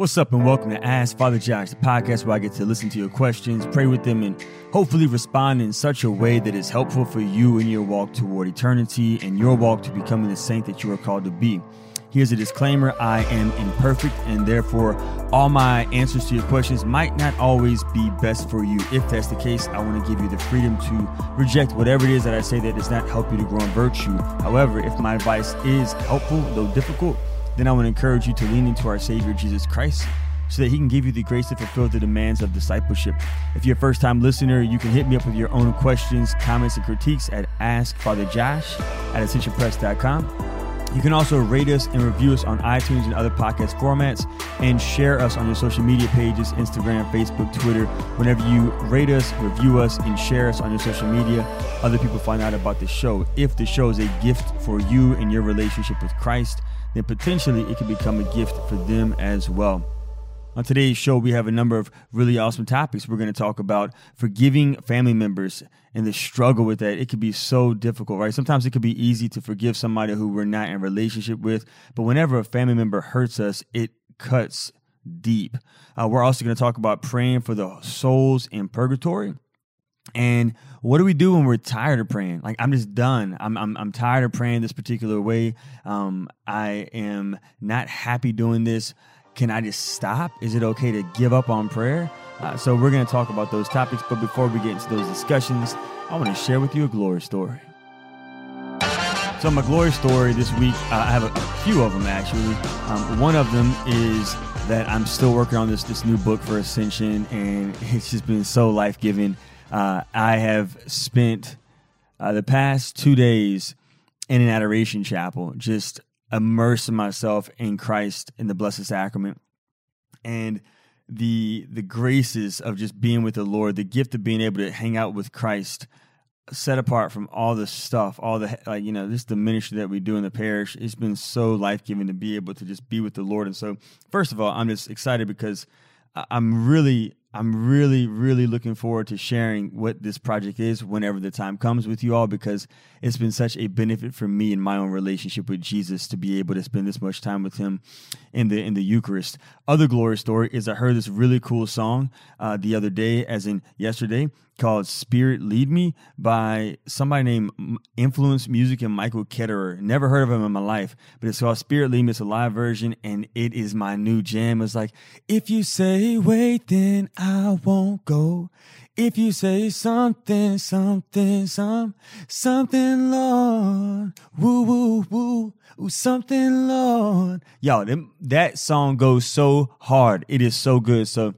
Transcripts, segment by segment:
What's up, and welcome to Ask Father Josh, the podcast where I get to listen to your questions, pray with them, and hopefully respond in such a way that is helpful for you in your walk toward eternity and your walk to becoming the saint that you are called to be. Here's a disclaimer I am imperfect, and therefore, all my answers to your questions might not always be best for you. If that's the case, I want to give you the freedom to reject whatever it is that I say that does not help you to grow in virtue. However, if my advice is helpful, though difficult, then I would encourage you to lean into our Savior Jesus Christ so that He can give you the grace to fulfill the demands of discipleship. If you're a first time listener, you can hit me up with your own questions, comments, and critiques at AskFatherJosh at AscensionPress.com. You can also rate us and review us on iTunes and other podcast formats and share us on your social media pages Instagram, Facebook, Twitter. Whenever you rate us, review us, and share us on your social media, other people find out about the show. If the show is a gift for you and your relationship with Christ, then potentially it can become a gift for them as well. On today's show, we have a number of really awesome topics. We're going to talk about forgiving family members and the struggle with that. It can be so difficult, right? Sometimes it can be easy to forgive somebody who we're not in relationship with, but whenever a family member hurts us, it cuts deep. Uh, we're also going to talk about praying for the souls in purgatory. And what do we do when we're tired of praying? Like I'm just done. I'm I'm, I'm tired of praying this particular way. Um, I am not happy doing this. Can I just stop? Is it okay to give up on prayer? Uh, so we're going to talk about those topics. But before we get into those discussions, I want to share with you a glory story. So my glory story this week, uh, I have a, a, few of them actually. Um, one of them is that I'm still working on this this new book for Ascension, and it's just been so life giving. Uh, I have spent uh, the past two days in an adoration chapel, just immersing myself in Christ in the Blessed Sacrament, and the the graces of just being with the Lord, the gift of being able to hang out with Christ, set apart from all the stuff, all the like you know, just the ministry that we do in the parish. It's been so life giving to be able to just be with the Lord. And so, first of all, I'm just excited because I'm really I'm really, really looking forward to sharing what this project is whenever the time comes with you all because it's been such a benefit for me in my own relationship with Jesus to be able to spend this much time with Him in the in the Eucharist. Other glory story is I heard this really cool song uh, the other day, as in yesterday, called Spirit Lead Me by somebody named Influence Music and Michael Ketterer. Never heard of him in my life, but it's called Spirit Lead Me. It's a live version and it is my new jam. It's like, if you say wait, then I won't go. If you say something, something, some, something, Lord, woo, woo, woo, ooh, something, Lord. Y'all, that song goes so hard. It is so good. So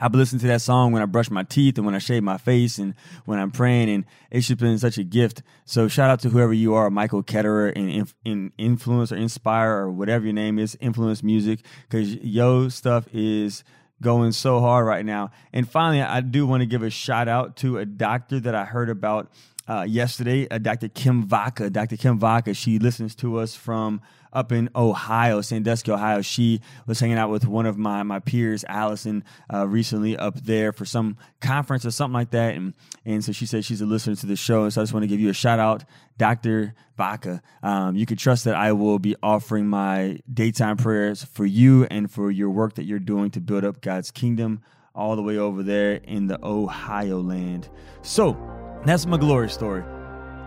I've listening to that song when I brush my teeth and when I shave my face and when I'm praying, and it's just been such a gift. So shout out to whoever you are, Michael Ketterer, and in, influence or inspire or whatever your name is, influence music, because yo stuff is going so hard right now. And finally, I do want to give a shout out to a doctor that I heard about uh, yesterday, uh, Dr. Kim Vaca. Dr. Kim Vaca, she listens to us from up in Ohio, Sandusky, Ohio. She was hanging out with one of my my peers, Allison, uh, recently up there for some conference or something like that, and and so she said she's a listener to the show. And so I just want to give you a shout out, Dr. Baca. Um, you can trust that I will be offering my daytime prayers for you and for your work that you're doing to build up God's kingdom all the way over there in the Ohio land. So that's my glory story.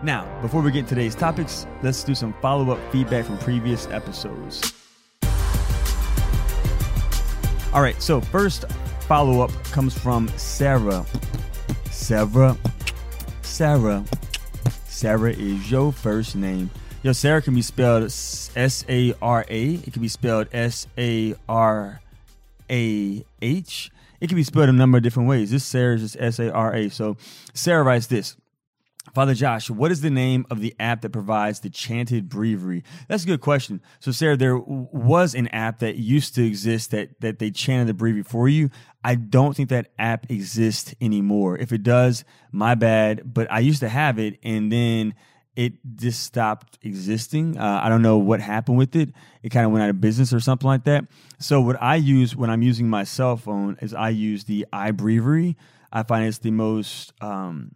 Now, before we get today's topics, let's do some follow up feedback from previous episodes. All right, so first follow up comes from Sarah. Sarah. Sarah. Sarah is your first name. Yo, Sarah can be spelled S A R A. It can be spelled S A R A H. It can be spelled a number of different ways. This Sarah is just S A R A. So Sarah writes this Father Josh, what is the name of the app that provides the chanted breviary? That's a good question. So, Sarah, there was an app that used to exist that that they chanted the breviary for you. I don't think that app exists anymore. If it does, my bad. But I used to have it, and then it just stopped existing. Uh, I don't know what happened with it. It kind of went out of business or something like that. So, what I use when I'm using my cell phone is I use the iBreviary. I find it's the most um,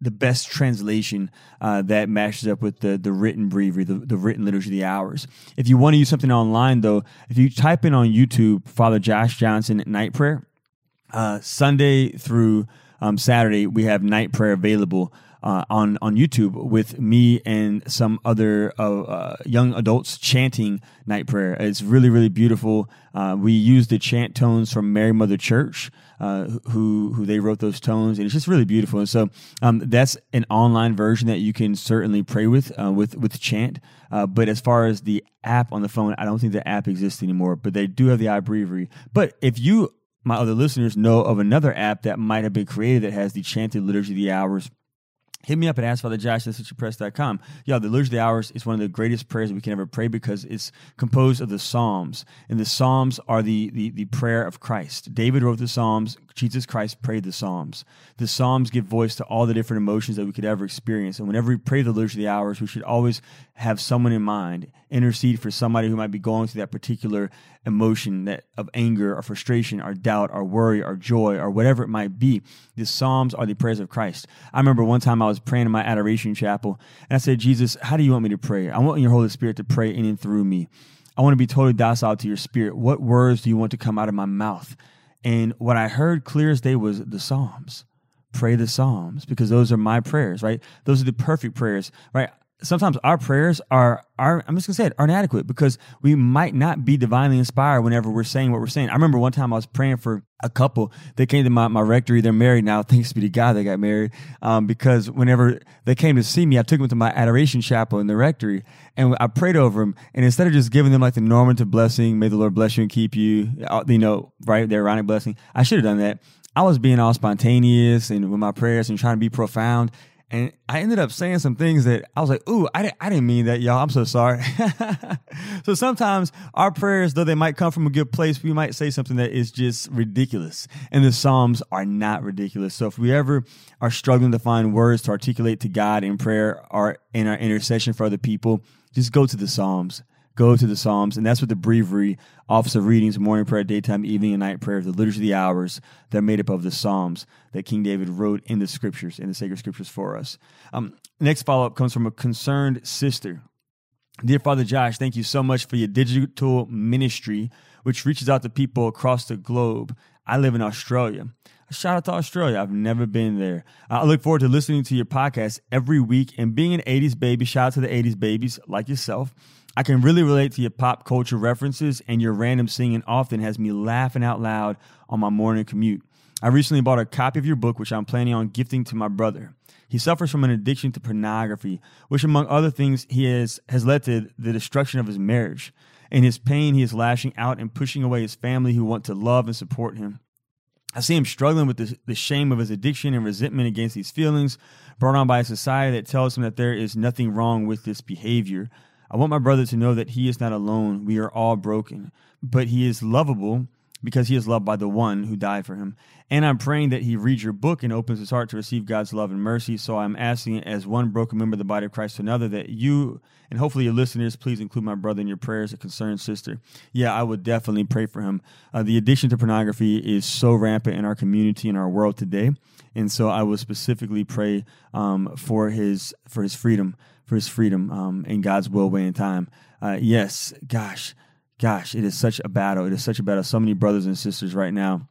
the best translation uh, that matches up with the the written breviary, the, the written liturgy of the hours. If you want to use something online, though, if you type in on YouTube Father Josh Johnson night prayer, uh, Sunday through um, Saturday we have night prayer available uh, on on YouTube with me and some other uh, uh, young adults chanting night prayer. It's really really beautiful. Uh, we use the chant tones from Mary Mother Church, uh, who who they wrote those tones, and it's just really beautiful. And so um, that's an online version that you can certainly pray with with with chant. but as far as the app on the phone, I don't think the app exists anymore. But they do have the iBreviary. But if you my other listeners know of another app that might have been created that has the chanted liturgy of the hours hit me up at askfatherjosh.com. Yeah, the Liturgy of the Hours is one of the greatest prayers we can ever pray because it's composed of the Psalms. And the Psalms are the, the, the prayer of Christ. David wrote the Psalms. Jesus Christ prayed the Psalms. The Psalms give voice to all the different emotions that we could ever experience. And whenever we pray the Liturgy of the Hours, we should always have someone in mind, intercede for somebody who might be going through that particular emotion that of anger or frustration or doubt or worry or joy or whatever it might be. The Psalms are the prayers of Christ. I remember one time I was praying in my adoration chapel and I said, Jesus, how do you want me to pray? I want your Holy Spirit to pray in and through me. I want to be totally docile to your spirit. What words do you want to come out of my mouth? And what I heard clear as day was the Psalms. Pray the Psalms because those are my prayers, right? Those are the perfect prayers, right? Sometimes our prayers are, are I'm just gonna say it, are inadequate because we might not be divinely inspired whenever we're saying what we're saying. I remember one time I was praying for a couple. They came to my, my rectory. They're married now. Thanks be to God they got married. Um, because whenever they came to see me, I took them to my adoration chapel in the rectory and I prayed over them. And instead of just giving them like the normative blessing, may the Lord bless you and keep you, uh, you know, right, the Aaronic blessing, I should have done that. I was being all spontaneous and with my prayers and trying to be profound. And I ended up saying some things that I was like, ooh, I, I didn't mean that, y'all. I'm so sorry. so sometimes our prayers, though they might come from a good place, we might say something that is just ridiculous. And the Psalms are not ridiculous. So if we ever are struggling to find words to articulate to God in prayer or in our intercession for other people, just go to the Psalms go to the Psalms, and that's what the breviary office of readings, morning prayer, daytime, evening, and night prayer, the liturgy of the hours that are made up of the Psalms that King David wrote in the scriptures, in the sacred scriptures for us. Um, next follow up comes from a concerned sister. Dear Father Josh, thank you so much for your digital ministry, which reaches out to people across the globe. I live in Australia. Shout out to Australia. I've never been there. I look forward to listening to your podcast every week and being an 80s baby. Shout out to the 80s babies like yourself. I can really relate to your pop culture references, and your random singing often has me laughing out loud on my morning commute. I recently bought a copy of your book, which I'm planning on gifting to my brother. He suffers from an addiction to pornography, which, among other things, he has, has led to the destruction of his marriage. In his pain, he is lashing out and pushing away his family who want to love and support him. I see him struggling with the, the shame of his addiction and resentment against these feelings brought on by a society that tells him that there is nothing wrong with this behavior. I want my brother to know that he is not alone. We are all broken, but he is lovable because he is loved by the one who died for him. And I'm praying that he reads your book and opens his heart to receive God's love and mercy. So I'm asking, as one broken member of the body of Christ to another, that you and hopefully your listeners please include my brother in your prayers, a concerned sister. Yeah, I would definitely pray for him. Uh, the addiction to pornography is so rampant in our community, in our world today. And so I would specifically pray um, for his for his freedom for his freedom um, in God's will, way, and time. Uh, yes, gosh, gosh, it is such a battle. It is such a battle. So many brothers and sisters right now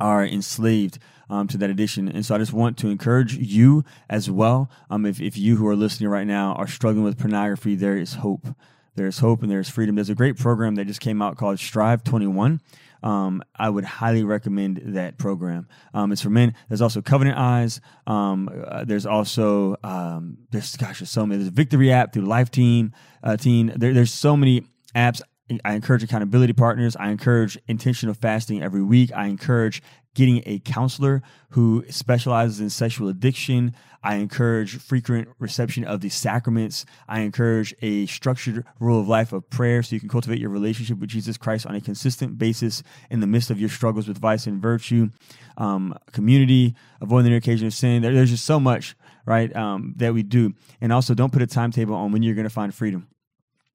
are enslaved um, to that addiction. And so I just want to encourage you as well. Um, if, if you who are listening right now are struggling with pornography, there is hope. There's hope and there's freedom. There's a great program that just came out called Strive 21 um, I would highly recommend that program. Um, it's for men. There's also Covenant Eyes. Um, uh, there's also um, there's gosh, there's so many. There's a Victory app through Life Team. Uh, team. There, there's so many apps. I encourage accountability partners. I encourage intentional fasting every week. I encourage getting a counselor who specializes in sexual addiction. I encourage frequent reception of the sacraments. I encourage a structured rule of life of prayer so you can cultivate your relationship with Jesus Christ on a consistent basis in the midst of your struggles with vice and virtue. Um, community, avoiding the occasion of sin. There, there's just so much, right, um, that we do. And also, don't put a timetable on when you're going to find freedom.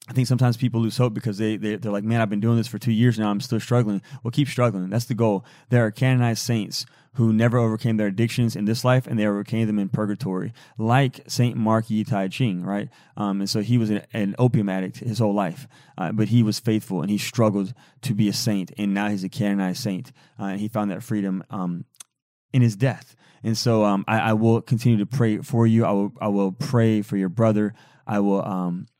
I think sometimes people lose hope because they, they they're like, man, I've been doing this for two years now. I'm still struggling. Well, keep struggling. That's the goal. There are canonized saints who never overcame their addictions in this life and they overcame them in purgatory, like Saint Mark Yi Tai Ching, right? Um, and so he was an, an, opium addict his whole life, uh, but he was faithful and he struggled to be a saint, and now he's a canonized saint, uh, and he found that freedom um, in his death. And so um, I, I, will continue to pray for you. I will I will pray for your brother. I will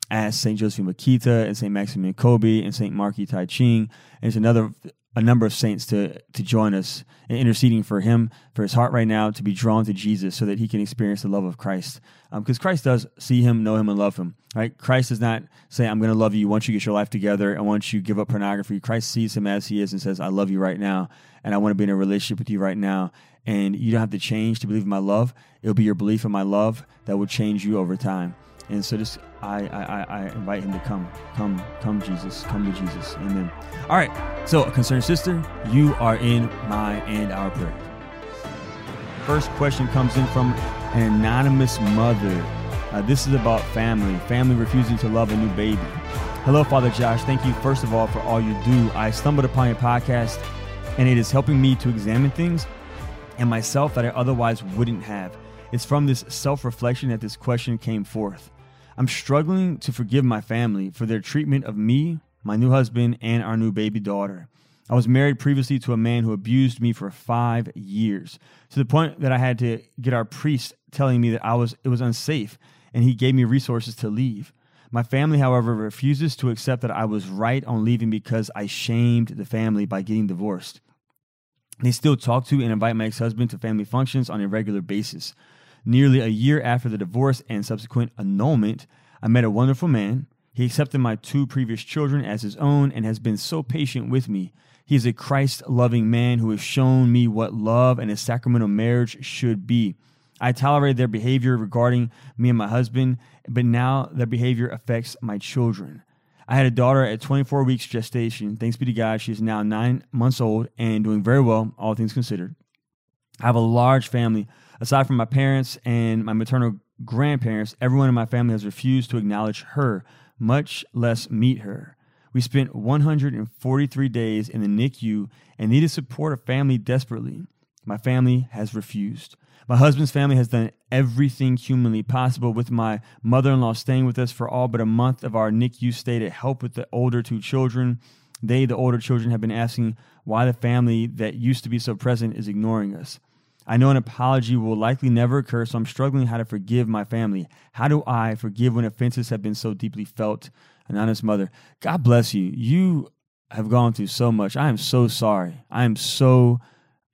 ask Saint Josephine Bakhita and Saint Maximilian Kolbe and Saint Mark Yi Tai Ching. And there's another a number of saints to to join us in interceding for him, for his heart right now, to be drawn to Jesus, so that he can experience the love of Christ. Because um, Christ does see him, know him, and love him. Right? Christ does not say, "I'm going to love you once you get your life together and once you give up pornography." Christ sees him as he is and says, "I love you right now, and I want to be in a relationship with you right now." And you don't have to change to believe in my love. It'll be your belief in my love that will change you over time. And so just I, I, I invite him to come. Come, come, Jesus. Come to Jesus. Amen. All right. So, concerned sister, you are in my and our prayer. First question comes in from an anonymous mother. Uh, this is about family. Family refusing to love a new baby. Hello, Father Josh. Thank you, first of all, for all you do. I stumbled upon your podcast, and it is helping me to examine things and myself that I otherwise wouldn't have. It's from this self reflection that this question came forth. I'm struggling to forgive my family for their treatment of me, my new husband, and our new baby daughter. I was married previously to a man who abused me for five years, to the point that I had to get our priest telling me that I was it was unsafe, and he gave me resources to leave. My family, however, refuses to accept that I was right on leaving because I shamed the family by getting divorced. They still talk to and invite my ex husband to family functions on a regular basis. Nearly a year after the divorce and subsequent annulment, I met a wonderful man. He accepted my two previous children as his own and has been so patient with me. He is a Christ loving man who has shown me what love and a sacramental marriage should be. I tolerated their behavior regarding me and my husband, but now their behavior affects my children. I had a daughter at 24 weeks gestation. Thanks be to God, she is now nine months old and doing very well, all things considered. I have a large family Aside from my parents and my maternal grandparents, everyone in my family has refused to acknowledge her, much less meet her. We spent 143 days in the NICU and needed support of family desperately. My family has refused. My husband's family has done everything humanly possible, with my mother in law staying with us for all but a month of our NICU stay to help with the older two children. They, the older children, have been asking why the family that used to be so present is ignoring us. I know an apology will likely never occur, so I'm struggling how to forgive my family. How do I forgive when offenses have been so deeply felt? Anonymous mother, God bless you. You have gone through so much. I am so sorry. I am so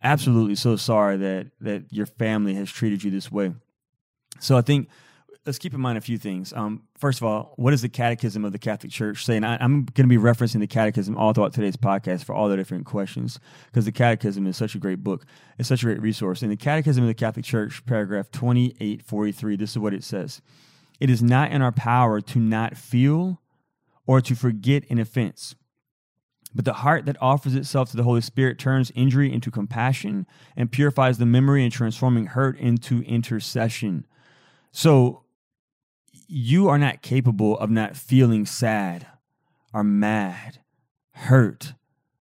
absolutely so sorry that that your family has treated you this way. So I think let's keep in mind a few things. Um, first of all, what does the Catechism of the Catholic Church say? I, am going to be referencing the Catechism all throughout today's podcast for all the different questions because the Catechism is such a great book. It's such a great resource. In the Catechism of the Catholic Church, paragraph 2843, this is what it says It is not in our power to not feel or to forget an offense. But the heart that offers itself to the Holy Spirit turns injury into compassion and purifies the memory and transforming hurt into intercession. So you are not capable of not feeling sad or mad, hurt,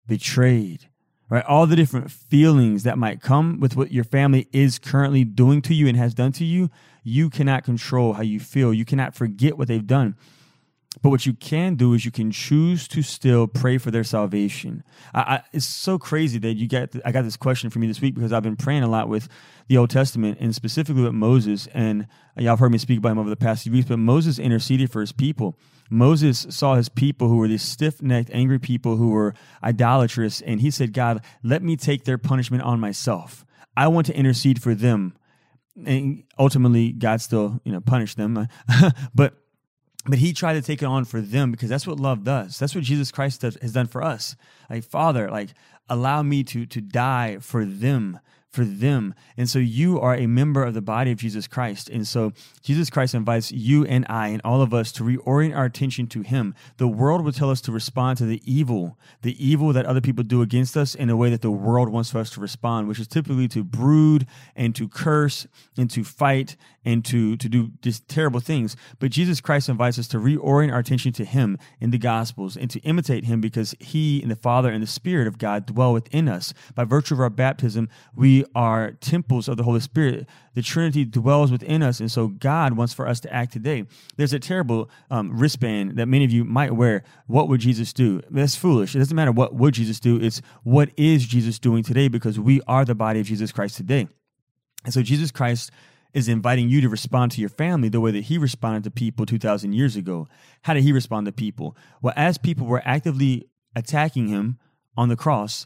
betrayed, right? All the different feelings that might come with what your family is currently doing to you and has done to you, you cannot control how you feel. You cannot forget what they've done. But what you can do is you can choose to still pray for their salvation. I, I, it's so crazy that you get. I got this question for me this week because I've been praying a lot with the Old Testament and specifically with Moses. And y'all have heard me speak about him over the past few weeks. But Moses interceded for his people. Moses saw his people who were these stiff-necked, angry people who were idolatrous, and he said, "God, let me take their punishment on myself. I want to intercede for them." And ultimately, God still, you know, punished them. but but he tried to take it on for them because that's what love does. That's what Jesus Christ has done for us. Like, Father, like, allow me to to die for them for them. And so you are a member of the body of Jesus Christ. And so Jesus Christ invites you and I and all of us to reorient our attention to Him. The world will tell us to respond to the evil, the evil that other people do against us in a way that the world wants for us to respond, which is typically to brood and to curse and to fight and to, to do just terrible things. But Jesus Christ invites us to reorient our attention to Him in the Gospels and to imitate Him because He and the Father and the Spirit of God dwell within us. By virtue of our baptism, we are temples of the Holy Spirit. The Trinity dwells within us, and so God wants for us to act today. There's a terrible um, wristband that many of you might wear. What would Jesus do? That's foolish. It doesn't matter what would Jesus do. It's what is Jesus doing today because we are the body of Jesus Christ today. And so Jesus Christ is inviting you to respond to your family the way that he responded to people 2,000 years ago. How did he respond to people? Well, as people were actively attacking him on the cross,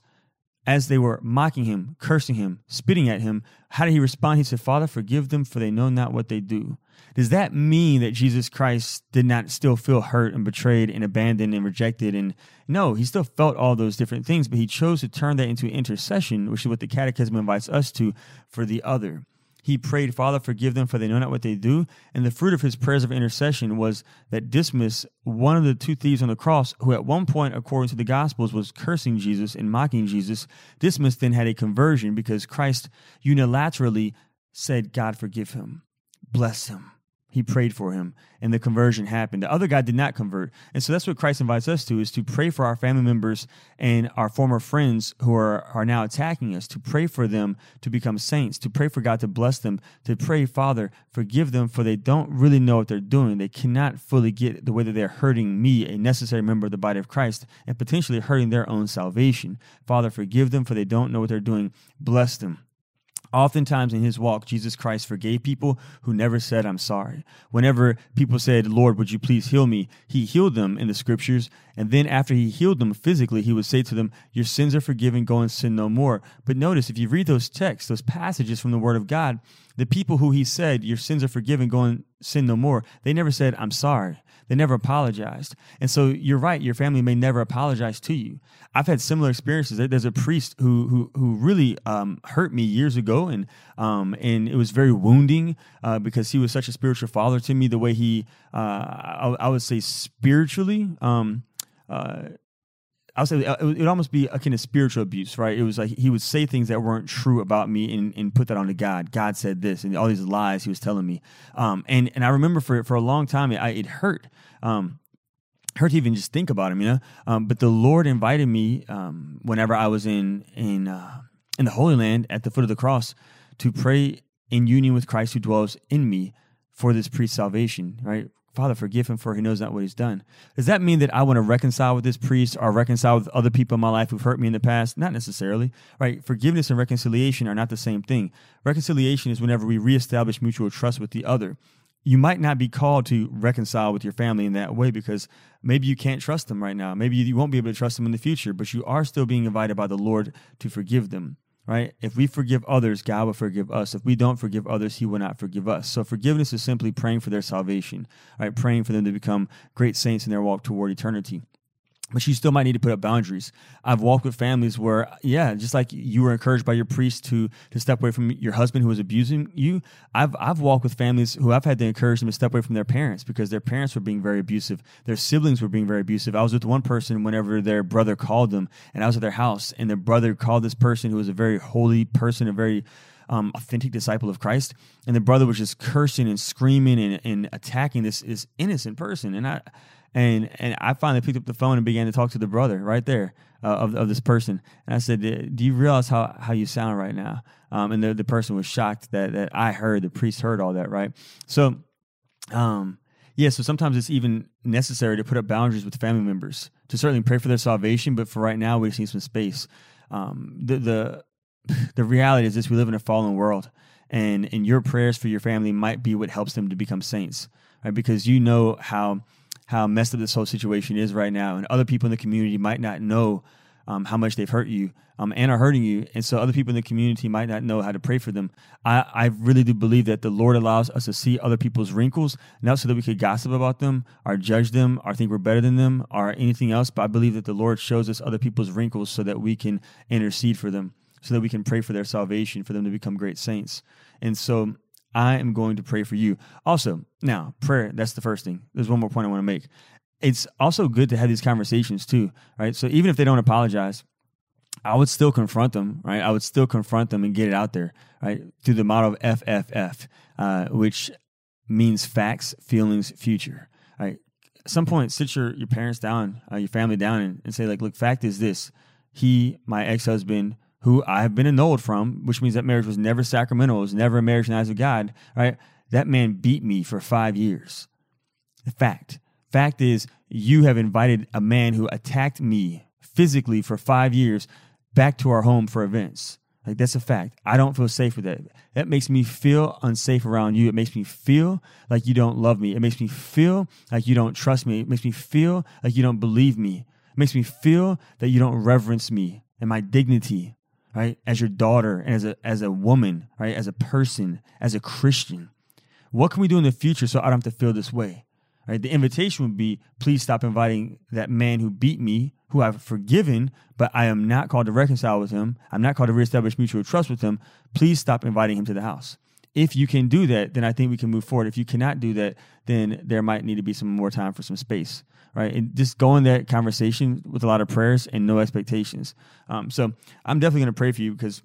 as they were mocking him, cursing him, spitting at him, how did he respond? He said, Father, forgive them, for they know not what they do. Does that mean that Jesus Christ did not still feel hurt and betrayed and abandoned and rejected? And no, he still felt all those different things, but he chose to turn that into intercession, which is what the Catechism invites us to for the other he prayed, Father, forgive them, for they know not what they do. And the fruit of his prayers of intercession was that Dismas, one of the two thieves on the cross, who at one point, according to the Gospels, was cursing Jesus and mocking Jesus, Dismas then had a conversion because Christ unilaterally said, God, forgive him, bless him. He prayed for him, and the conversion happened. The other guy did not convert. And so that's what Christ invites us to is to pray for our family members and our former friends who are, are now attacking us, to pray for them to become saints, to pray for God to bless them, to pray, Father, forgive them, for they don't really know what they're doing. They cannot fully get the way that they're hurting me, a necessary member of the body of Christ, and potentially hurting their own salvation. Father, forgive them, for they don't know what they're doing. Bless them. Oftentimes in his walk, Jesus Christ forgave people who never said, I'm sorry. Whenever people said, Lord, would you please heal me? He healed them in the scriptures. And then after he healed them physically, he would say to them, Your sins are forgiven, go and sin no more. But notice, if you read those texts, those passages from the Word of God, the people who he said, Your sins are forgiven, go and sin no more, they never said, I'm sorry. They never apologized. And so you're right, your family may never apologize to you. I've had similar experiences. There's a priest who who who really um, hurt me years ago, and um, and it was very wounding uh, because he was such a spiritual father to me. The way he, uh, I, I, would say, spiritually. Um, uh, I would say it would almost be akin to spiritual abuse, right? It was like he would say things that weren't true about me and, and put that onto God. God said this, and all these lies he was telling me. Um, and and I remember for for a long time, it, it hurt. Um, hurt to even just think about him, you know. Um, but the Lord invited me um, whenever I was in in uh, in the Holy Land at the foot of the cross to pray in union with Christ who dwells in me for this priest salvation, right? Father, forgive him for he knows not what he's done. Does that mean that I want to reconcile with this priest or reconcile with other people in my life who've hurt me in the past? Not necessarily, right? Forgiveness and reconciliation are not the same thing. Reconciliation is whenever we reestablish mutual trust with the other. You might not be called to reconcile with your family in that way because maybe you can't trust them right now. Maybe you won't be able to trust them in the future, but you are still being invited by the Lord to forgive them right? If we forgive others, God will forgive us. If we don't forgive others, He will not forgive us. So forgiveness is simply praying for their salvation, right? Praying for them to become great saints in their walk toward eternity but you still might need to put up boundaries. I've walked with families where, yeah, just like you were encouraged by your priest to to step away from your husband who was abusing you. I've I've walked with families who I've had to encourage them to step away from their parents because their parents were being very abusive. Their siblings were being very abusive. I was with one person whenever their brother called them, and I was at their house, and their brother called this person who was a very holy person, a very um, authentic disciple of Christ, and the brother was just cursing and screaming and, and attacking this this innocent person, and I and and I finally picked up the phone and began to talk to the brother right there uh, of of this person. And I said, "Do you realize how how you sound right now?" Um, and the the person was shocked that that I heard the priest heard all that. Right. So, um, yeah. So sometimes it's even necessary to put up boundaries with family members to certainly pray for their salvation. But for right now, we just need some space. Um, the the the reality is this: we live in a fallen world, and and your prayers for your family might be what helps them to become saints, right? Because you know how how messed up this whole situation is right now, and other people in the community might not know um, how much they've hurt you um, and are hurting you, and so other people in the community might not know how to pray for them. I, I really do believe that the Lord allows us to see other people's wrinkles, not so that we could gossip about them or judge them or think we're better than them or anything else, but I believe that the Lord shows us other people's wrinkles so that we can intercede for them, so that we can pray for their salvation, for them to become great saints. And so I am going to pray for you. Also, now, prayer, that's the first thing. There's one more point I want to make. It's also good to have these conversations too, right? So even if they don't apologize, I would still confront them, right? I would still confront them and get it out there, right? Through the model of FFF, uh, which means facts, feelings, future, right? At some point, sit your, your parents down, uh, your family down, and, and say, like, look, fact is this. He, my ex husband, who I have been annulled from, which means that marriage was never sacramental, it was never a marriage in the eyes of God, right? That man beat me for five years. The fact. Fact is, you have invited a man who attacked me physically for five years back to our home for events. Like that's a fact. I don't feel safe with that. That makes me feel unsafe around you. It makes me feel like you don't love me. It makes me feel like you don't trust me. It makes me feel like you don't believe me. It makes me feel that you don't reverence me and my dignity, right? As your daughter and as a as a woman, right? As a person, as a Christian. What can we do in the future so I don't have to feel this way? Right? The invitation would be please stop inviting that man who beat me, who I've forgiven, but I am not called to reconcile with him. I'm not called to reestablish mutual trust with him. Please stop inviting him to the house. If you can do that, then I think we can move forward. If you cannot do that, then there might need to be some more time for some space, right? And just go in that conversation with a lot of prayers and no expectations. Um, so I'm definitely going to pray for you because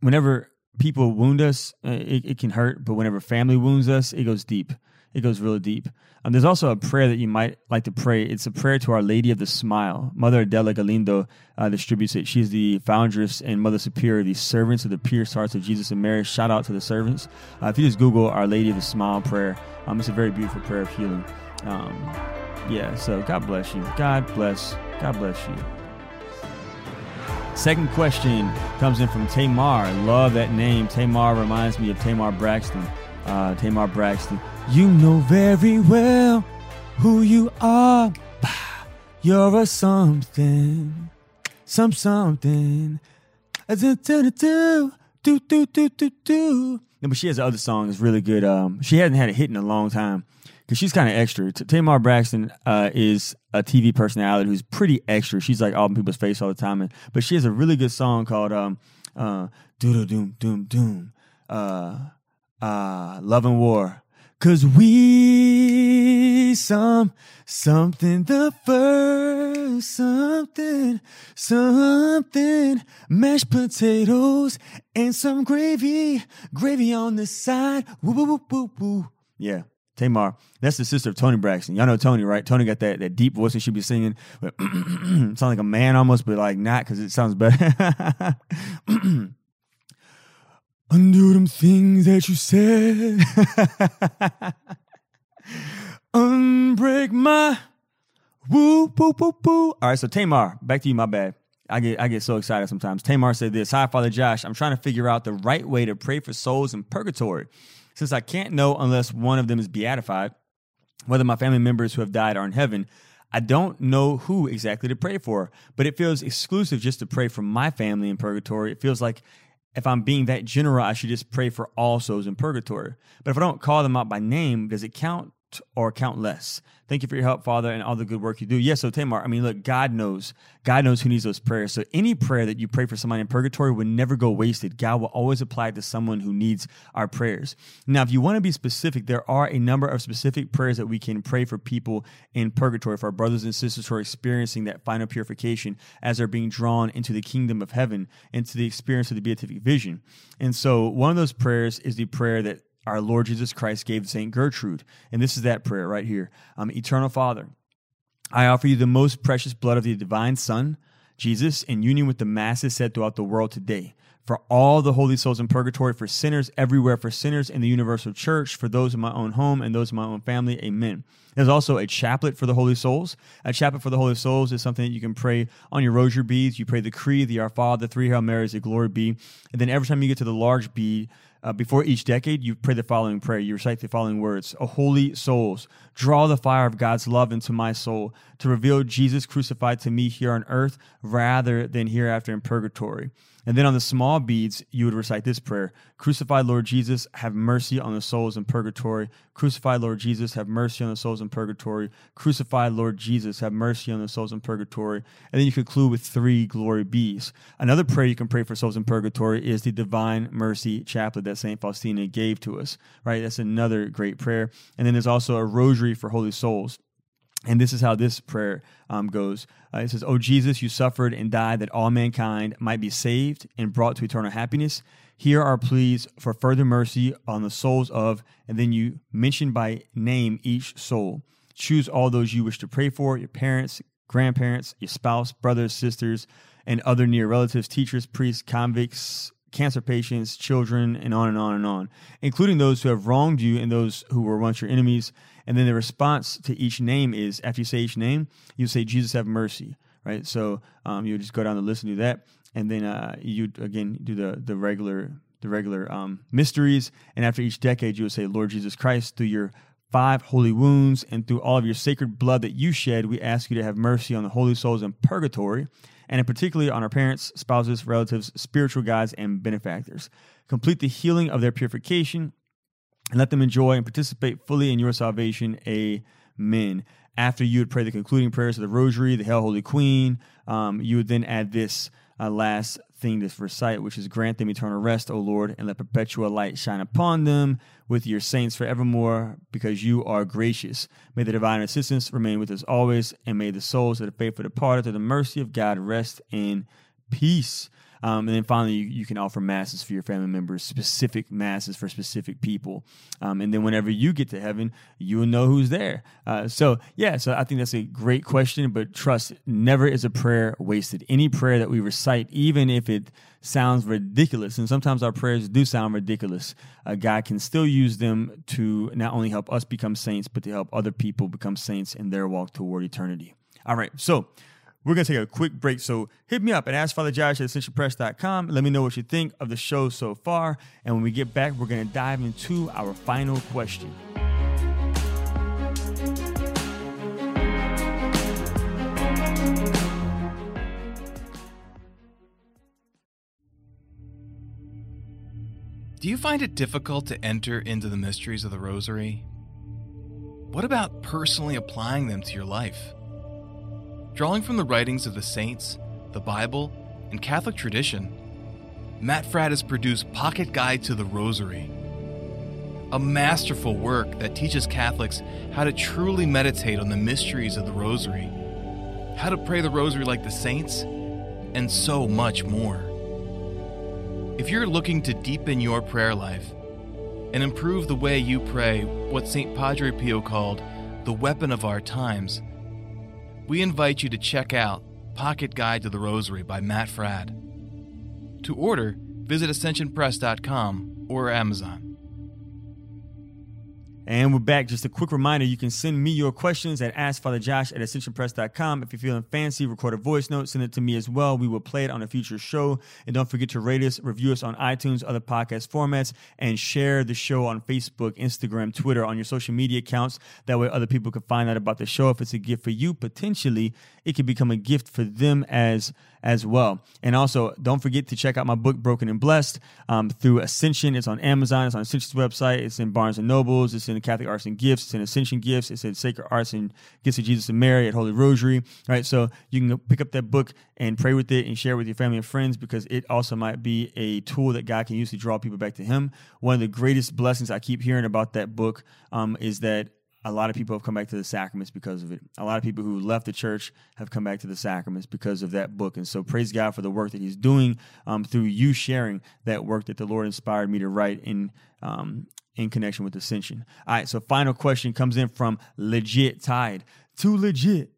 whenever people wound us, uh, it, it, can hurt, but whenever family wounds us, it goes deep it goes really deep. Um, there's also a prayer that you might like to pray. It's a prayer to Our Lady of the Smile. Mother Adela Galindo uh, distributes it. She's the foundress and Mother Superior the Servants of the Pierced Hearts of Jesus and Mary. Shout out to the servants. Uh, if you just Google Our Lady of the Smile prayer, um, it's a very beautiful prayer of healing. Um, yeah, so God bless you. God bless. God bless you. Second question comes in from Tamar. I love that name. Tamar reminds me of Tamar Braxton. Uh, Tamar Braxton. You know very well who you are. You're a something, some something. Do do do do do do do. No, but she has other songs really good. Um, she hasn't had a hit in a long time because she's kind of extra. Tamar Braxton uh, is a TV personality who's pretty extra. She's like all in people's face all the time, and, but she has a really good song called um, uh, "Doodle Doom Doom Doom," uh, uh, "Love and War." Cause we some something the first something something mashed potatoes and some gravy gravy on the side woo woo woo woo woo yeah Tamar that's the sister of Toni Braxton y'all know Toni, right Toni got that that deep voice that she be singing But sounds like a man almost but like not because it sounds better Undo them things that you said. Unbreak my woo woo woo woo. All right, so Tamar, back to you. My bad. I get I get so excited sometimes. Tamar said this. Hi, Father Josh. I'm trying to figure out the right way to pray for souls in purgatory, since I can't know unless one of them is beatified, whether my family members who have died are in heaven. I don't know who exactly to pray for, but it feels exclusive just to pray for my family in purgatory. It feels like if I'm being that general, I should just pray for all souls in purgatory. But if I don't call them out by name, does it count or count less? Thank you for your help, Father, and all the good work you do. Yes, so Tamar, I mean, look, God knows. God knows who needs those prayers. So any prayer that you pray for somebody in purgatory would never go wasted. God will always apply to someone who needs our prayers. Now, if you want to be specific, there are a number of specific prayers that we can pray for people in purgatory, for our brothers and sisters who are experiencing that final purification as they're being drawn into the kingdom of heaven, into the experience of the beatific vision. And so one of those prayers is the prayer that our Lord Jesus Christ gave St. Gertrude. And this is that prayer right here um, Eternal Father, I offer you the most precious blood of the divine Son, Jesus, in union with the masses said throughout the world today. For all the holy souls in purgatory, for sinners everywhere, for sinners in the universal church, for those in my own home and those in my own family. Amen. There's also a chaplet for the holy souls. A chaplet for the holy souls is something that you can pray on your rosary beads. You pray the Creed, the Our Father, the three Hail Marys, the Glory Be. And then every time you get to the large bead, uh, before each decade, you pray the following prayer. You recite the following words O holy souls, draw the fire of God's love into my soul to reveal Jesus crucified to me here on earth rather than hereafter in purgatory. And then on the small beads, you would recite this prayer Crucified Lord Jesus, have mercy on the souls in purgatory. Crucified Lord Jesus, have mercy on the souls in purgatory. Crucified Lord Jesus, have mercy on the souls in purgatory. And then you conclude with three glory bees. Another prayer you can pray for souls in purgatory is the Divine Mercy Chaplet that St. Faustina gave to us, right? That's another great prayer. And then there's also a rosary for holy souls. And this is how this prayer um, goes. Uh, it says, "O Jesus, you suffered and died that all mankind might be saved and brought to eternal happiness. Here are pleas for further mercy on the souls of," and then you mention by name each soul. Choose all those you wish to pray for: your parents, grandparents, your spouse, brothers, sisters, and other near relatives, teachers, priests, convicts, cancer patients, children, and on and on and on, including those who have wronged you and those who were once your enemies. And then the response to each name is after you say each name, you say, Jesus, have mercy, right? So um, you just go down the list and do that. And then uh, you again do the, the regular the regular um, mysteries. And after each decade, you would say, Lord Jesus Christ, through your five holy wounds and through all of your sacred blood that you shed, we ask you to have mercy on the holy souls in purgatory and in particular on our parents, spouses, relatives, spiritual guides, and benefactors. Complete the healing of their purification and let them enjoy and participate fully in your salvation. Amen. After you would pray the concluding prayers of the Rosary, the Hail Holy Queen, um, you would then add this uh, last thing to recite, which is grant them eternal rest, O Lord, and let perpetual light shine upon them with your saints forevermore, because you are gracious. May the divine assistance remain with us always, and may the souls of the faithful departed to the mercy of God rest in peace. Um, and then finally, you, you, can offer masses for your family members, specific masses for specific people. Um, and then whenever you get to heaven, you will know who's there. Uh, so, yeah, so I think that's a great question. But trust, never is a prayer wasted. Any prayer that we recite, even if it sounds ridiculous, and sometimes our prayers do sound ridiculous, uh, God can still use them to not only help us become saints, but to help other people become saints in their walk toward eternity. All right, so we're going to take a quick break. So hit me up at AskFatherJosh at AscensionPress.com. Let me know what you think of the show so far. And when we get back, we're going to dive into our final question. Do you find it difficult to enter into the mysteries of the Rosary? What about personally applying them to your life? Drawing from the writings of the saints, the Bible, and Catholic tradition, Matt Fradd has produced Pocket Guide to the Rosary, a masterful work that teaches Catholics how to truly meditate on the mysteries of the Rosary, how to pray the Rosary like the saints, and so much more. If you're looking to deepen your prayer life and improve the way you pray what St. Padre Pio called the weapon of our times, we invite you to check out Pocket Guide to the Rosary by Matt Fradd. To order, visit ascensionpress.com or Amazon. And we're back. Just a quick reminder you can send me your questions at AskFatherJosh at AscensionPress.com. If you're feeling fancy, record a voice note, send it to me as well. We will play it on a future show. And don't forget to rate us, review us on iTunes, other podcast formats, and share the show on Facebook, Instagram, Twitter, on your social media accounts. That way, other people can find out about the show. If it's a gift for you, potentially it could become a gift for them as as well. And also, don't forget to check out my book, Broken and Blessed, um, through Ascension. It's on Amazon. It's on Ascension's website. It's in Barnes and Nobles. It's in Catholic Arts and Gifts. It's in Ascension Gifts. It's in Sacred Arts and Gifts of Jesus and Mary at Holy Rosary. Right. So you can pick up that book and pray with it and share it with your family and friends because it also might be a tool that God can use to draw people back to Him. One of the greatest blessings I keep hearing about that book um, is that a lot of people have come back to the sacraments because of it. A lot of people who left the church have come back to the sacraments because of that book. And so praise God for the work that He's doing um, through you sharing that work that the Lord inspired me to write in um, in connection with Ascension. All right, so final question comes in from Legit Tied. Too legit,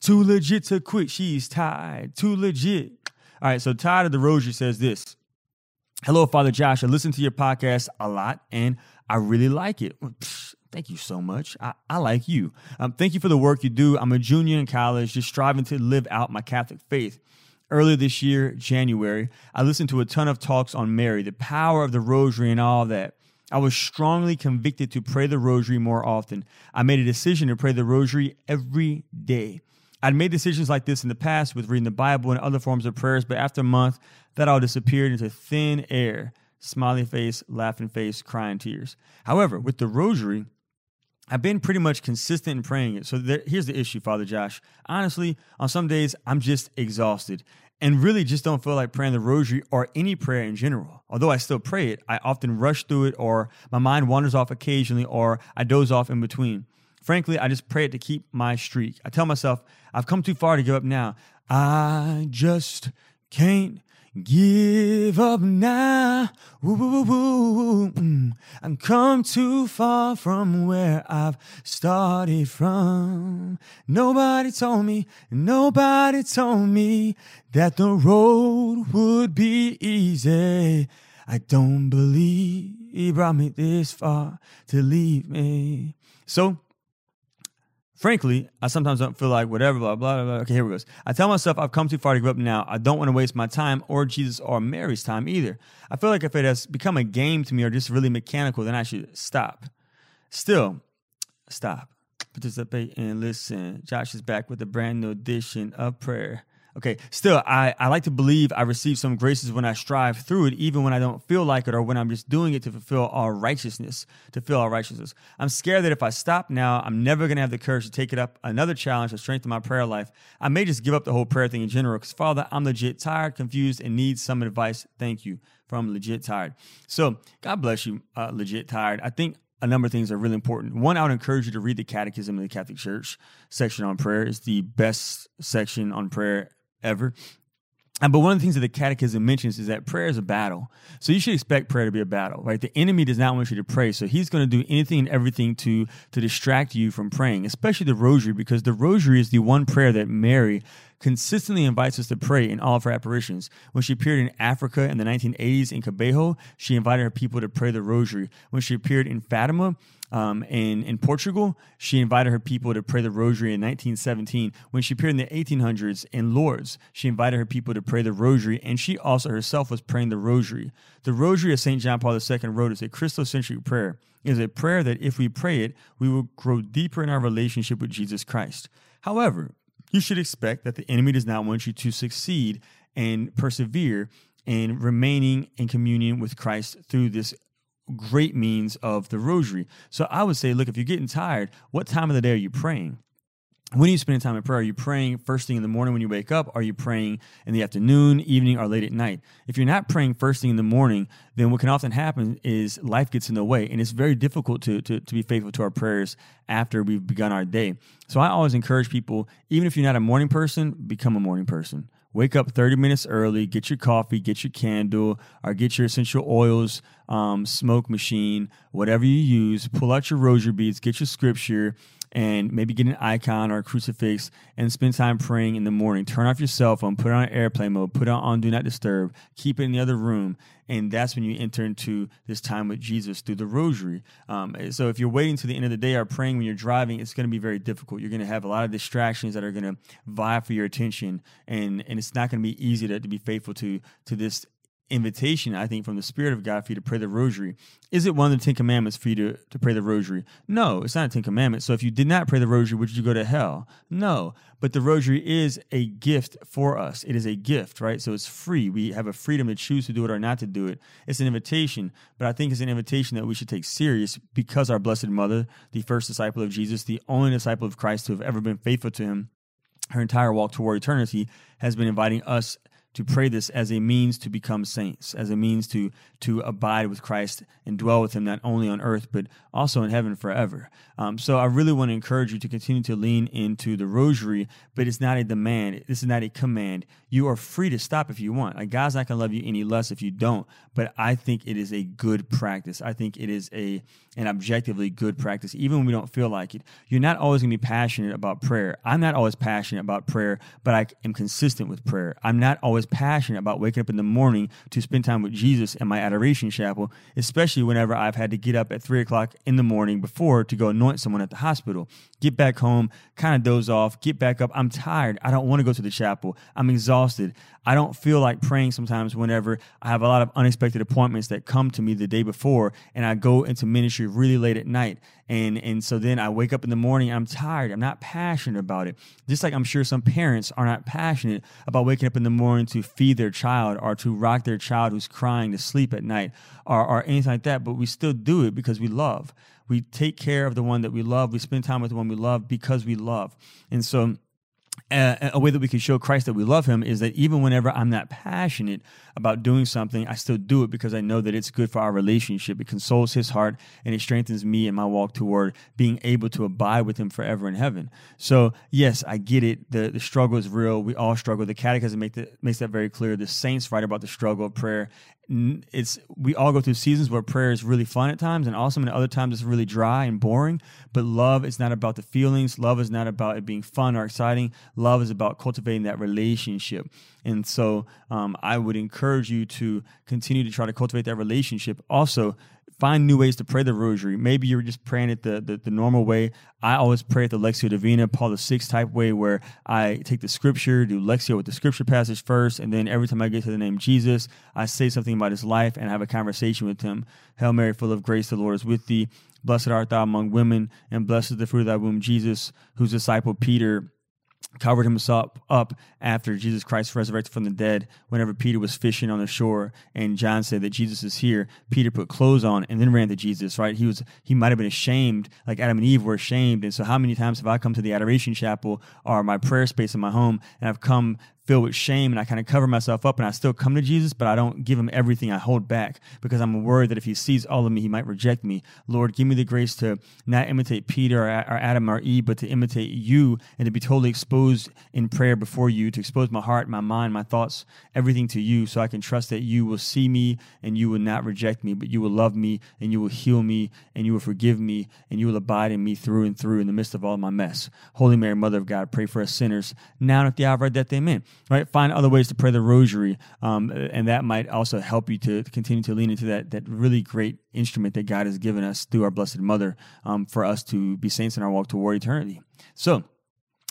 too legit to quit. She's tied. Too legit. All right, so Tied of the Rosary says this. Hello, Father Josh. I listen to your podcast a lot and I really like it. Thank you so much. I, I like you. Um, thank you for the work you do. I'm a junior in college, just striving to live out my Catholic faith. Earlier this year, January, I listened to a ton of talks on Mary, the power of the rosary, and all that. I was strongly convicted to pray the rosary more often. I made a decision to pray the rosary every day. I'd made decisions like this in the past with reading the Bible and other forms of prayers, but after a month, that all disappeared into thin air. Smiley face, laughing face, crying tears. However, with the rosary, I've been pretty much consistent in praying it. So there, here's the issue, Father Josh. Honestly, on some days, I'm just exhausted and really just don't feel like praying the rosary or any prayer in general. Although I still pray it, I often rush through it or my mind wanders off occasionally or I doze off in between. Frankly, I just pray it to keep my streak. I tell myself, I've come too far to give up now. I just can't give up now. Woo, woo, woo. Mm. I've come too far from where I've started from. Nobody told me, nobody told me that the road would be easy. I don't believe he brought me this far to leave me. So, frankly, I sometimes don't feel like whatever, blah, blah, blah. Okay, here it goes. I tell myself I've come too far to give up now. I don't want to waste my time or Jesus or Mary's time either. I feel like if it has become a game to me or just really mechanical, then I should stop. Still, stop. Participate and listen. Josh is back with a brand new edition of prayer. Okay, still, I, I like to believe I receive some graces when I strive through it, even when I don't feel like it or when I'm just doing it to fulfill all righteousness, to fill all righteousness. I'm scared that if I stop now, I'm never going to have the courage to take it up another challenge to strengthen my prayer life. I may just give up the whole prayer thing in general because, Father, I'm legit tired, confused, and need some advice. Thank you from legit tired. So, God bless you, uh, legit tired. I think a number of things are really important. One, I would encourage you to read the Catechism of the Catholic Church section on prayer. It's the best section on prayer ever. But one of the things that the Catechism mentions is that prayer is a battle. So you should expect prayer to be a battle, right? The enemy does not want you to pray, so he's going to do anything and everything to to distract you from praying, especially the Rosary, because the Rosary is the one prayer that Mary consistently invites us to pray in all of her apparitions. When she appeared in Africa in the 1980s in Kibeho, she invited her people to pray the Rosary. When she appeared in Fatima, um, in, in Portugal, she invited her people to pray the Rosary in 1917. When she appeared in the 1800s in Lourdes, she invited her people to pray the Rosary, and she also herself was praying the Rosary. The Rosary of St. John Paul II wrote is a Christocentric prayer. It is a prayer that if we pray it, we will grow deeper in our relationship with Jesus Christ. However, you should expect that the enemy does not want you to succeed and persevere in remaining in communion with Christ through this great means of the rosary. So I would say, look, if you're getting tired, what time of the day are you praying? When are you spending time in prayer? Are you praying first thing in the morning when you wake up? Are you praying in the afternoon, evening, or late at night? If you're not praying first thing in the morning, then what can often happen is life gets in the way, and it's very difficult to, to, to be faithful to our prayers after we've begun our day. So I always encourage people, even if you're not a morning person, become a morning person. Wake up 30 minutes early, get your coffee, get your candle, or get your essential oils, um, smoke machine, whatever you use. Pull out your rosary beads, get your scripture, and maybe get an icon or a crucifix and spend time praying in the morning. Turn off your cell phone, put it on airplane mode, put it on do not disturb, keep it in the other room, and that's when you enter into this time with Jesus through the rosary. Um, so if you're waiting to the end of the day or praying when you're driving, it's going to be very difficult. You're going to have a lot of distractions that are going to vie for your attention, and and it's not going to be easy to, to be faithful to to this invitation, I think, from the Spirit of God for you to pray the rosary. Is it one of the Ten Commandments for you to, to pray the rosary? No, it's not a Ten Commandments. So if you did not pray the rosary, would you go to hell? No. But the rosary is a gift for us. It is a gift, right? So it's free. We have a freedom to choose to do it or not to do it. It's an invitation, but I think it's an invitation that we should take serious because our Blessed Mother, the first disciple of Jesus, the only disciple of Christ to have ever been faithful to him, her entire walk toward eternity has been inviting us to pray this as a means to become saints, as a means to to abide with Christ and dwell with Him not only on earth but also in heaven forever. Um, so I really want to encourage you to continue to lean into the Rosary, but it's not a demand. This is not a command. You are free to stop if you want. Like God's not to love you any less if you don't. But I think it is a good practice. I think it is a an objectively good practice, even when we don't feel like it. You're not always going to be passionate about prayer. I'm not always passionate about prayer, but I am consistent with prayer. I'm not always passionate about waking up in the morning to spend time with Jesus in my adoration chapel, especially whenever I've had to get up at three o'clock in the morning before to go anoint someone at the hospital. Get back home, kind of doze off, get back up. I'm tired. I don't want to go to the chapel. I'm exhausted. I don't feel like praying sometimes whenever I have a lot of unexpected appointments that come to me the day before and I go into ministry really late at night. And and so then I wake up in the morning, I'm tired. I'm not passionate about it. Just like I'm sure some parents are not passionate about waking up in the morning to feed their child or to rock their child who's crying to sleep at night or, or anything like that, but we still do it because we love. We take care of the one that we love. We spend time with the one we love because we love. And so a, a way that we can show Christ that we love him is that even whenever I'm not passionate about doing something, I still do it because I know that it's good for our relationship. It consoles his heart and it strengthens me in my walk toward being able to abide with him forever in heaven. So, yes, I get it. The, the struggle is real. We all struggle. The catechism make the, makes that very clear. The saints write about the struggle of prayer it's we all go through seasons where prayer is really fun at times and awesome and other times it's really dry and boring but love is not about the feelings. Love is not about it being fun or exciting. Love is about cultivating that relationship. And so um, i would encourage you to continue to try to cultivate that relationship. Also find new ways to pray the rosary. Maybe you're just praying it the, the, the, normal way. I always pray it the Lectio Divina, Paul the Sixth type way, where I take the scripture, do Lectio with the scripture passage first, and then every time I get to the name Jesus, I say something about his life and have a conversation with him. Hail Mary, full of grace, the Lord is with thee. Blessed art thou among women, and blessed is the fruit of thy womb, Jesus, whose disciple Peter covered himself up after Jesus Christ resurrected from the dead. Whenever Peter was fishing on the shore, and John said that Jesus is here, Peter put clothes on and then ran to Jesus. Right? He was he might have been ashamed, like Adam and Eve were ashamed. And so, how many times have I come to the adoration chapel or my prayer space in my home, and I've come filled with shame and I kind of cover myself up and I still come to Jesus, but I don't give him everything. I hold back because I'm worried that if he sees all of me, he might reject me. Lord, give me the grace to not imitate Peter or, Adam or Eve, but to imitate you and to be totally exposed in prayer before you, to expose my heart, my mind, my thoughts, everything to you so I can trust that you will see me and you will not reject me, but you will love me and you will heal me and you will forgive me and you will abide in me through and through in the midst of all my mess. Holy Mary, Mother of God, pray for us sinners now and at the hour of death. Amen right? Find other ways to pray the rosary, um, and that might also help you to, continue to lean into that that really great instrument that God has given us through our Blessed Mother um, for us to be saints in our walk toward eternity. So.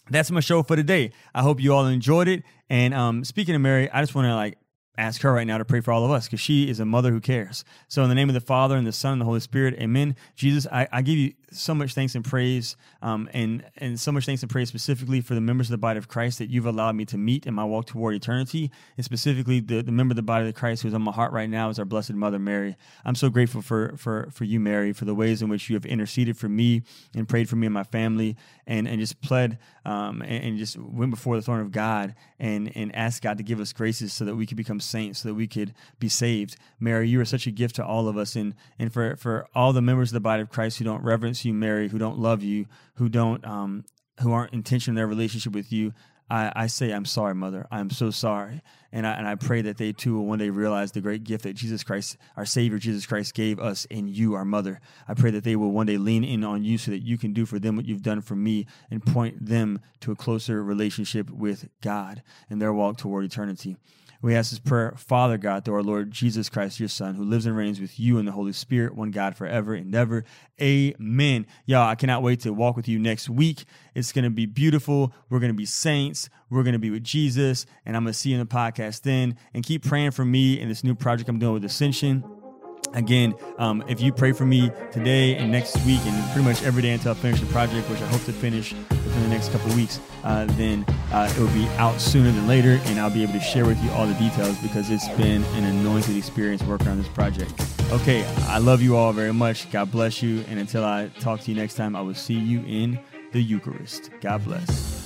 That's my show for today. I hope you all enjoyed it. And um, speaking of Mary, I just want to like ask her right now to pray for all of us because she is a mother who cares. So, in the name of the Father and the Son and the Holy Spirit, amen. Jesus, I, I give you so much thanks and praise, um, and, and so much thanks and praise specifically for the members of the body of Christ that you've allowed me to meet in my walk toward eternity, and specifically the, the member of the body of Christ who's on my heart right now is our Blessed Mother Mary. I'm so grateful for, for, for you, Mary, for the ways in which you have interceded for me and prayed for me and my family, and, and just pled um, and, and just went before the throne of God and, and asked God to give us graces so that we could become saints, so that we could be saved. Mary, you are such a gift to all of us, and, and for, for all the members of the body of Christ who don't reverence you, Mary, who don't love you, who don't um, who aren't intentional in their relationship with you, I, I, say, I'm sorry, mother. I'm so sorry. And I, and I pray that they too will one day realize the great gift that Jesus Christ, our Savior, Jesus Christ, gave us in you, our mother. I pray that they will one day lean in on you so that you can do for them what you've done for me and point them to a closer relationship with God and their walk toward eternity. We ask this prayer, Father God, through our Lord Jesus Christ, your Son, who lives and reigns with you in the Holy Spirit, one God forever and ever. Amen. Y'all, I cannot wait to walk with you next week. It's going to be beautiful. We're going to be saints. We're going to be with Jesus. And I'm going to see you in the podcast then. And keep praying for me in this new project I'm doing with Ascension. Again, um, if you pray for me today and next week and pretty much every day until I finish the project, which I hope to finish within the next couple weeks, uh, then uh, it will be out sooner than later, and I'll be able to share with you all the details because it's been an anointed experience working on this project. Okay, I love you all very much. God bless you, and until I talk to you next time, I will see you in the Eucharist. God bless.